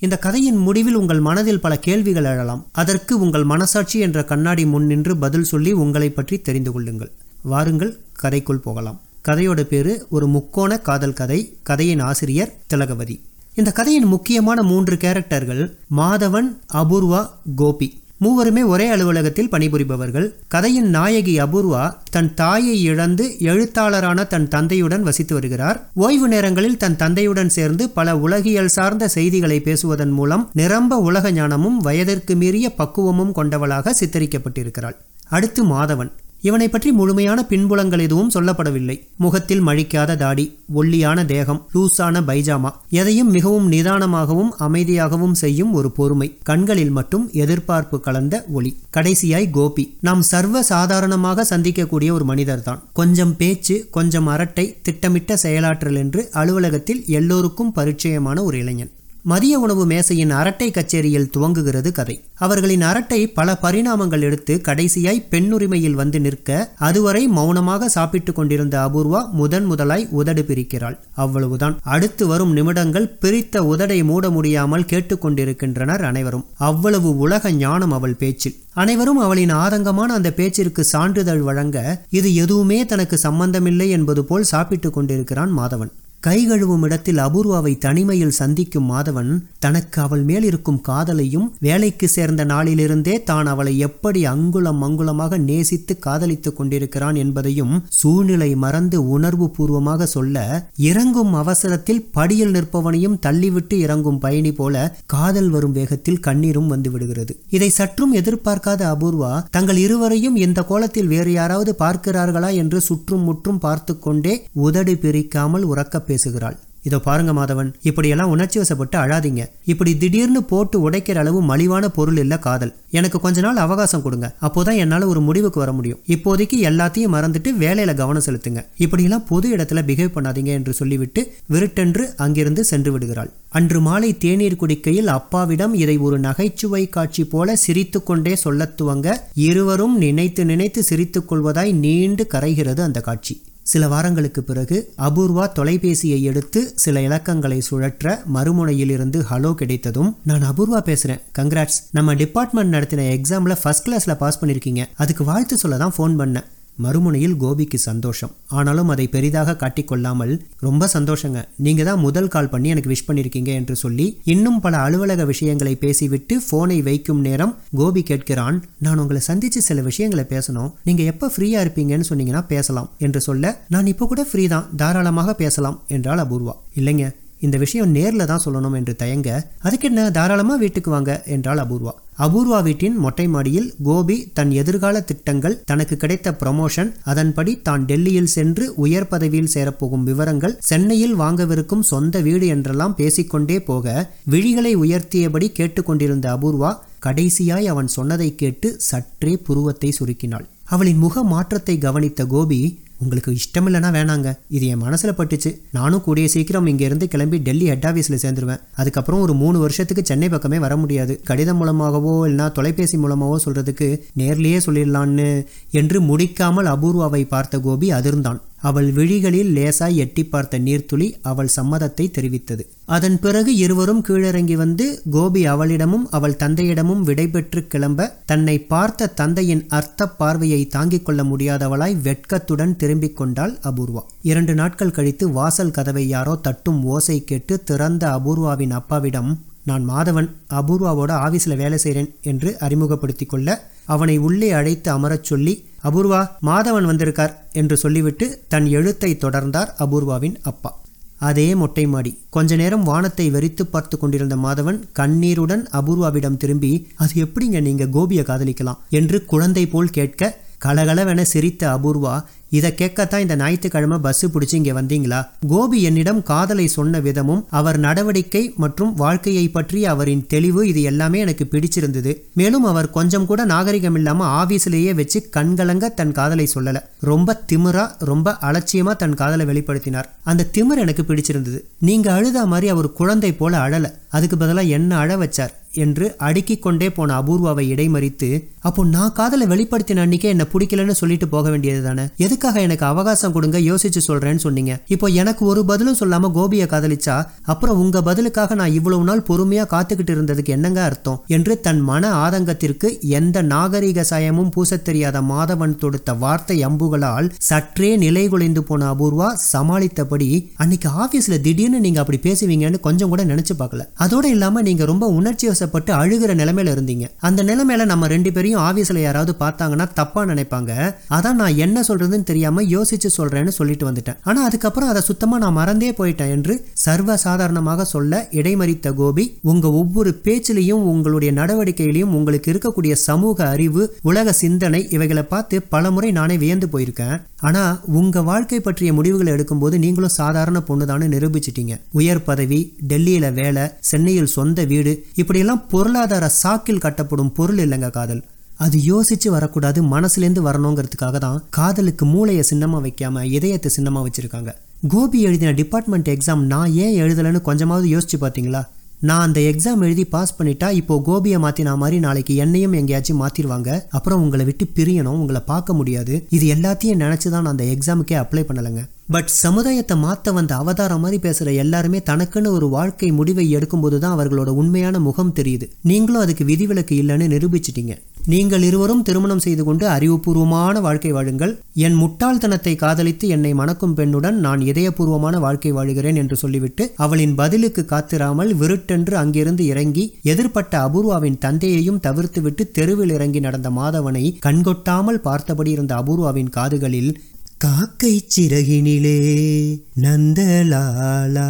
இந்த கதையின் முடிவில் உங்கள் மனதில் பல கேள்விகள் எழலாம். அதற்கு உங்கள் மனசாட்சி என்ற கண்ணாடி முன் நின்று பதில் சொல்லி உங்களை பற்றி தெரிந்து கொள்ளுங்கள். வாருங்கள் கதைக்குள் போகலாம். கதையோட பேரு ஒரு முக்கோண காதல் கதை. கதையின் ஆசிரியர் திலகவதி. இந்த கதையின் முக்கியமான மூன்று கேரக்டர்கள் மாதவன் அபூர்வா கோபி. மூவருமே ஒரே அலுவலகத்தில் பணிபுரிபவர்கள். கதையின் நாயகி அபூர்வா தன் தாயை இழந்து எழுத்தாளரான தன் தந்தையுடன் வசித்து வருகிறார். ஓய்வு நேரங்களில் தன் தந்தையுடன் சேர்ந்து பல உலகியல் சார்ந்த செய்திகளை பேசுவதன் மூலம் நிரம்ப உலக ஞானமும் வயதிற்கு மீறிய பக்குவமும் கொண்டவளாக சித்தரிக்கப்பட்டிருக்கிறாள். அடுத்து மாதவன். இவனை பற்றி முழுமையான பின்புலங்கள் எதுவும் சொல்லப்படவில்லை. முகத்தில் மழிக்காத தாடி ஒல்லியான தேகம் லூசான பைஜாமா எதையும் மிகவும் நிதானமாகவும் அமைதியாகவும் செய்யும் ஒரு பொறுமை கண்களில் மட்டும் எதிர்பார்ப்பு கலந்த ஒளி. கடைசியாய் கோபி நாம் சர்வ சாதாரணமாக சந்திக்கக்கூடிய ஒரு மனிதர்தான். கொஞ்சம் பேச்சு கொஞ்சம் அரட்டை திட்டமிட்ட செயலாற்றல் என்று அலுவலகத்தில் எல்லோருக்கும் பரிச்சயமான ஒரு இளைஞன். மதிய உணவு மேசையின் அரட்டை கச்சேரியில் துவங்குகிறது கதை. அவர்களின் அரட்டை பல பரிணாமங்கள் எடுத்து கடைசியாய் பெண்ணுரிமையில் வந்து நிற்க அதுவரை மௌனமாக சாப்பிட்டு கொண்டிருந்த அபூர்வா முதன் முதலாய் உதடு பிரிக்கிறாள். அவ்வளவுதான். அடுத்து வரும் நிமிடங்கள் பிரித்த உதடை மூட முடியாமல் கேட்டுக்கொண்டிருக்கின்றனர் அனைவரும். அவ்வளவு உலக ஞானம் அவள் பேச்சில். அனைவரும் அவளின் ஆதங்கமான அந்த பேச்சிற்கு சான்றிதழ் வழங்க இது எதுவுமே தனக்கு சம்பந்தமில்லை என்பது போல் சாப்பிட்டு கொண்டிருக்கிறான் மாதவன். கை கழுவும் இடத்தில் அபூர்வாவை தனிமையில் சந்திக்கும் மாதவன் தனக்கு அவள் மேல் இருக்கும் காதலையும் வேலைக்கு சேர்ந்த நாளிலிருந்தே தான் அவளை எப்படி அங்குலம் அங்குலமாக நேசித்து காதலித்துக் கொண்டிருக்கிறான் என்பதையும் சூழ்நிலை மறந்து உணர்வு பூர்வமாக சொல்ல இறங்கும் அவசரத்தில் படியில் நிற்பவனையும் தள்ளிவிட்டு இறங்கும் பயணி போல காதல் வரும் வேகத்தில் கண்ணீரும் வந்து விடுகிறது. இதை சற்றும் எதிர்பார்க்காத அபூர்வா தங்கள் இருவரையும் இந்த கோலத்தில் வேறு யாராவது பார்க்கிறார்களா என்று சுற்றும் முற்றும் பார்த்து கொண்டே உதடு பிரிக்காமல் உறக்க பேசுகிறாள். இதோ பாருங்க மாதவன் இப்படியெல்லாம் உணர்ச்சி வசப்பட்டு அழாதீங்க. இப்படி திடீர்னு போட்டு உடைக்கிற அளவு மலிவான பொருள் இல்ல காதல். எனக்கு கொஞ்ச நாள் அவகாசம் கொடுங்க. அப்போதான் என்னால ஒரு முடிவுக்கு வர முடியும். இப்போதைக்கு எல்லாத்தையும் மறந்துட்டு வேலையில கவனம் செலுத்துங்க. இப்படியெல்லாம் பொது இடத்துல பிஹேவ் பண்ணாதீங்க என்று சொல்லிவிட்டு விருட்டென்று அங்கிருந்து சென்று விடுகிறாள். அன்று மாலை தேநீர் குடிக்கையில் அப்பாவிடம் இதை ஒரு நகைச்சுவை காட்சி போல சிரித்து கொண்டே சொல்லத்துவங்க இருவரும் நினைத்து நினைத்து சிரித்துக் கொள்வதாய் நீண்டு கரைகிறது அந்த காட்சி. சில வாரங்களுக்கு பிறகு அபூர்வா தொலைபேசியை எடுத்து சில இலக்கங்களை சுழற்ற மறுமுனையிலிருந்து ஹலோ கிடைத்ததும் நான் அபூர்வா பேசுறேன். கங்க்ராட்ஸ் நம்ம டிபார்ட்மெண்ட் நடத்தின எக்ஸாம்ல ஃபர்ஸ்ட் கிளாஸ்ல பாஸ் பண்ணிருக்கீங்க. அதுக்கு வாழ்த்து சொல்ல தான் ஃபோன் பண்ணேன். மறுமுனையில் கோபிக்கு சந்தோஷம். ஆனாலும் அதை பெரிதாக காட்டிக்கொள்ளாமல் ரொம்ப சந்தோஷங்க. நீங்க தான் முதல் கால் பண்ணி எனக்கு விஷ் பண்ணிருக்கீங்க என்று சொல்லி இன்னும் பல அலுவலக விஷயங்களை பேசிவிட்டு போனை வைக்கும் நேரம் கோபி கேட்கிறான் நான் உங்களை சந்திச்சு சில விஷயங்களை பேசணும். நீங்க எப்ப ஃப்ரீயா இருப்பீங்கன்னு சொன்னீங்கன்னா பேசலாம் என்று சொல்ல நான் இப்போ கூட ஃப்ரீ தான். தாராளமாக பேசலாம் என்றால் அபூர்வா. இல்லைங்க. இந்த விஷயம் நேர்ல தான் சொல்லணும் என்று தயங்க அதுக்கு என்ன? தாராளமா வீட்டுக்கு வாங்க என்றால் அபூர்வா. அபூர்வா வீட்டின் மொட்டை மாடியில் கோபி தன் எதிர்கால திட்டங்கள் தனக்கு கிடைத்த ப்ரமோஷன் அதன்படி தான் டெல்லியில் சென்று உயர் பதவியில் சேரப்போகும் விவரங்கள் சென்னையில் வாங்கவிருக்கும் சொந்த வீடு என்றெல்லாம் பேசிக்கொண்டே போக விழிகளை உயர்த்தியபடி கேட்டுக்கொண்டிருந்த அபூர்வா கடைசியாய் அவன் சொன்னதை கேட்டு சற்றே புருவத்தை சுருக்கினாள். அவளின் முக மாற்றத்தை கவனித்த கோபி உங்களுக்கு இஷ்டமில்லைனா வேணாங்க. இது என் மனசில் பட்டுச்சு. நானும் கூடிய சீக்கிரம் இங்கேருந்து கிளம்பி டெல்லி ஹெட் ஆஃபீஸில் சேர்ந்துருவேன். அதுக்கப்புறம் ஒரு மூணு வருஷத்துக்கு சென்னை பக்கமே வர முடியாது. கடிதம் மூலமாகவோ இல்லைனா தொலைபேசி மூலமாகவோ சொல்கிறதுக்கு நேர்லேயே சொல்லிடலான்னு என்று முடிக்காமல் அபூர்வாவை பார்த்த கோபி அதிர்ந்தான். அவள் விழிகளில் லேசாய் எட்டி பார்த்த நீர்த்துளி அவள் சம்மதத்தை தெரிவித்தது. அதன் பிறகு இருவரும் கீழிறங்கி வந்து கோபி அவளிடமும் அவள் தந்தையிடமும் விடைபெற்று கிளம்ப தன்னை பார்த்த தந்தையின் அர்த்த பார்வையை தாங்கிக் கொள்ள முடியாதவளாய் வெட்கத்துடன் திரும்பிக் கொண்டாள் அபூர்வா. இரண்டு நாட்கள் கழித்து வாசல் கதவை யாரோ தட்டும் ஓசை கேட்டு திறந்த அபூர்வாவின் அப்பாவிடம் நான் மாதவன் அபூர்வாவோட ஆஃபீஸில் வேலை செய்கிறேன் என்று அறிமுகப்படுத்திக் கொள்ள அவனை உள்ளே அழைத்து அமரச் சொல்லி அபூர்வா மாதவன் வந்திருக்கார் என்று சொல்லிவிட்டு தன் எழுத்தை தொடர்ந்தார் அபூர்வாவின் அப்பா. அதே மொட்டை மாடி. கொஞ்ச நேரம் வானத்தை வெறித்து பார்த்து கொண்டிருந்த மாதவன் கண்ணீருடன் அபூர்வாவிடம் திரும்பி அது எப்படிங்க நீங்க கோபியை காதலிக்கலாம்? என்று குழந்தை போல் கேட்க கலகலவென சிரித்த அபூர்வா இதை கேட்கத்தான் இந்த ஞாயிற்றுக்கிழமை பஸ் பிடிச்சி இங்கே வந்தீங்களா? கோபி என்னிடம் காதலை சொன்ன விதமும் அவர் நடவடிக்கை மற்றும் வாழ்க்கையை பற்றி அவரின் தெளிவு இது எல்லாமே எனக்கு பிடிச்சிருந்தது. மேலும் அவர் கொஞ்சம் கூட நாகரிகம் இல்லாமல் ஆஃபீஸ்லேயே வச்சு கண்கலங்க தன் காதலை சொல்லல. ரொம்ப திமிரா ரொம்ப அலட்சியமா தன் காதலை வெளிப்படுத்தினார். அந்த திமிர் எனக்கு பிடிச்சிருந்தது. நீங்க அழுதா மாதிரி அவர் குழந்தை போல அழல. அதுக்கு பதிலாக என்ன அழ வச்சார் என்று அடுக்கிக் கொண்டே போன அபூர்வாவை இடைமறித்து அப்போ நான் காதலை வெளிப்படுத்தின அன்னைக்கே என்ன பிடிக்கலன்னு சொல்லிட்டு போக வேண்டியது தானே எதுக்கு அதுக்காக எனக்கு அவகாசம் கொடுங்க யோசிச்சு சொல்றேன்னு சொன்னீங்க. இப்போ எனக்கு ஒரு பதிலும் சொல்லாம கோபியை காதலிச்சா அப்புறம் உங்க பதிலுக்காக நான் இவ்வளவு நாள் பொறுமையா காத்துக்கிட்டு இருந்ததுக்கு என்னங்க அர்த்தம்? என்று தன் மன ஆதங்கத்திற்கு எந்த நாகரிக சாயமும் பூசத் தெரியாத மாதவன் தொடுத்த வார்த்தை அம்புகளால் சற்றே நிலை குலைந்து போன அபூர்வா சமாளித்தபடி அன்னைக்கு ஆபீஸ்ல திடீர்னு நீங்க அப்படி பேசுவீங்கன்னு கொஞ்சம் கூட நினைச்சு பார்க்கல. அதோட இல்லாம நீங்க ரொம்ப உணர்ச்சி வசப்பட்டு அழுகிற நிலைமையில இருந்தீங்க. அந்த நிலைமையில நம்ம ரெண்டு பேரையும் ஆபீஸ்ல யாராவது பார்த்தாங்கன்னா தப்பா நினைப்பாங்க. அதான் நான் என்ன சொல்றதுன்னு தெரியாம யோசிச்சு சொல்றேன்னு சொல்லிட்டு வந்துட்டேன். ஆனா அதுக்கப்புறம் அதை சுத்தமா நான் மறந்தே போயிட்டேன் என்று சர்வ சாதாரணமாக சொல்ல இடைமறித்த கோபி உங்க ஒவ்வொரு பேச்சிலையும் உங்களுடைய நடவடிக்கையிலையும் உங்களுக்கு இருக்கக்கூடிய சமூக அறிவு உலக சிந்தனை இவைகளை பார்த்து பலமுறை நானே வியந்து போயிருக்கேன். ஆனா உங்க வாழ்க்கை பற்றிய முடிவுகளை எடுக்கும்போது நீங்களும் சாதாரண பொண்ணுதான்னு நிரூபிச்சிட்டீங்க. உயர் பதவி டெல்லியில வேலை சென்னையில் சொந்த வீடு இப்படியெல்லாம் பொருளாதார சாக்கில் கட்டப்படும் பொருள் இல்லைங்க காதல். அது யோசிச்சு வரக்கூடாது மனசுலேருந்து வரணுங்கிறதுக்காக தான் காதலுக்கு மூளையை சின்னமாக வைக்காம இதயத்தை சின்னமாக வச்சிருக்காங்க. கோபி எழுதின டிபார்ட்மெண்ட் எக்ஸாம் நான் ஏன் எழுதலைன்னு கொஞ்சமாவது யோசிச்சு பார்த்தீங்களா நான் அந்த எக்ஸாம் எழுதி பாஸ் பண்ணிட்டா இப்போ கோபியை மாற்றினா மாதிரி நாளைக்கு என்னையும் எங்கேயாச்சும் மாற்றிடுவாங்க அப்புறம் உங்களை விட்டு பிரியணும் உங்களை பார்க்க முடியாது. இது எல்லாத்தையும் நினச்சி தான் நான் அந்த எக்ஸாமுக்கே அப்ளை பண்ணலைங்க. பட் சமுதாயத்தை மாத்த வந்த அவதாரம் மாதிரி பேசுற எல்லாருமே தனக்குன்னு ஒரு வாழ்க்கை முடிவை எடுக்கும்போது தான் அவர்களோட உண்மையான முகம் தெரியுது. நீங்களும் அதுக்கு விதிவிலக்கு இல்லைன்னு நிரூபிச்சிட்டீங்க. நீங்கள் இருவரும் திருமணம் செய்து கொண்டு அறிவுபூர்வமான வாழ்க்கை வாழுங்கள். என் முட்டாள்தனத்தை காதலித்து என்னை மணக்கும் பெண்ணுடன் நான் இதயபூர்வமான வாழ்க்கை வாழுகிறேன் என்று சொல்லிவிட்டு அவளின் பதிலுக்கு காத்திராமல் விருட்டென்று அங்கிருந்து இறங்கி எதிர்பட்ட அபூர்வாவின் தந்தையையும் தவிர்த்துவிட்டு தெருவில் இறங்கி நடந்த மாதவனை கண்கொட்டாமல் பார்த்தபடி இருந்த அபூர்வாவின் காதுகளில் காக்கை சிறகினிலே நந்தலாலா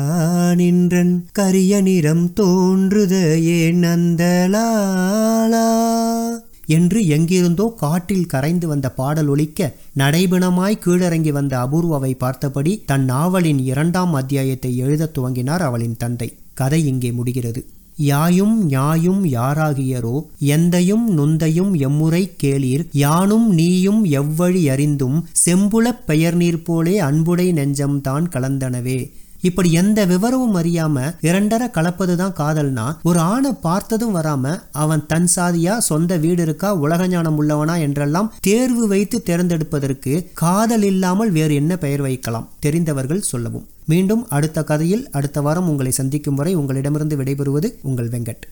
நின்றன் கரிய நிறம் தோன்றுதையே நந்தலாலா. என்று எங்கிருந்தோ காட்டில் கரைந்து வந்த பாடல் ஒலிக்க நடைபிணமாய் கீழறங்கி வந்த அபூர்வாவை பார்த்தபடி தன் நாவலின் இரண்டாம் அத்தியாயத்தை எழுதத் துவங்கினார் அவளின் தந்தை. கதை இங்கே முடிகிறது. யாயும் ஞாயும் யாராகியரோ? எந்தையும் நுந்தையும் எம்முறை கேளீர். யானும் நீயும் எவ்வழி அறிந்தும் செம்புலப் பெயர் நீர் போலே அன்புடை நெஞ்சம்தான் கலந்தனவே. இப்படி எந்த விவரமும் அறியாம இரண்டர கலப்பதுதான் காதல்னா ஒரு ஆணை பார்த்ததும் வராம அவன் தன் சாதியா சொந்த வீடு இருக்கா உலக ஞானம் உள்ளவனா என்றெல்லாம் தேர்வு வைத்து தேர்ந்தெடுப்பதற்கு காதல் இல்லாமல் வேறு என்ன பெயர் வைக்கலாம்? தெரிந்தவர்கள் சொல்லவும். மீண்டும் அடுத்த கதையில் அடுத்த வாரம் உங்களை சந்திக்கும் வரை உங்களிடமிருந்து விடைபெறுவது உங்கள் வெங்கட்.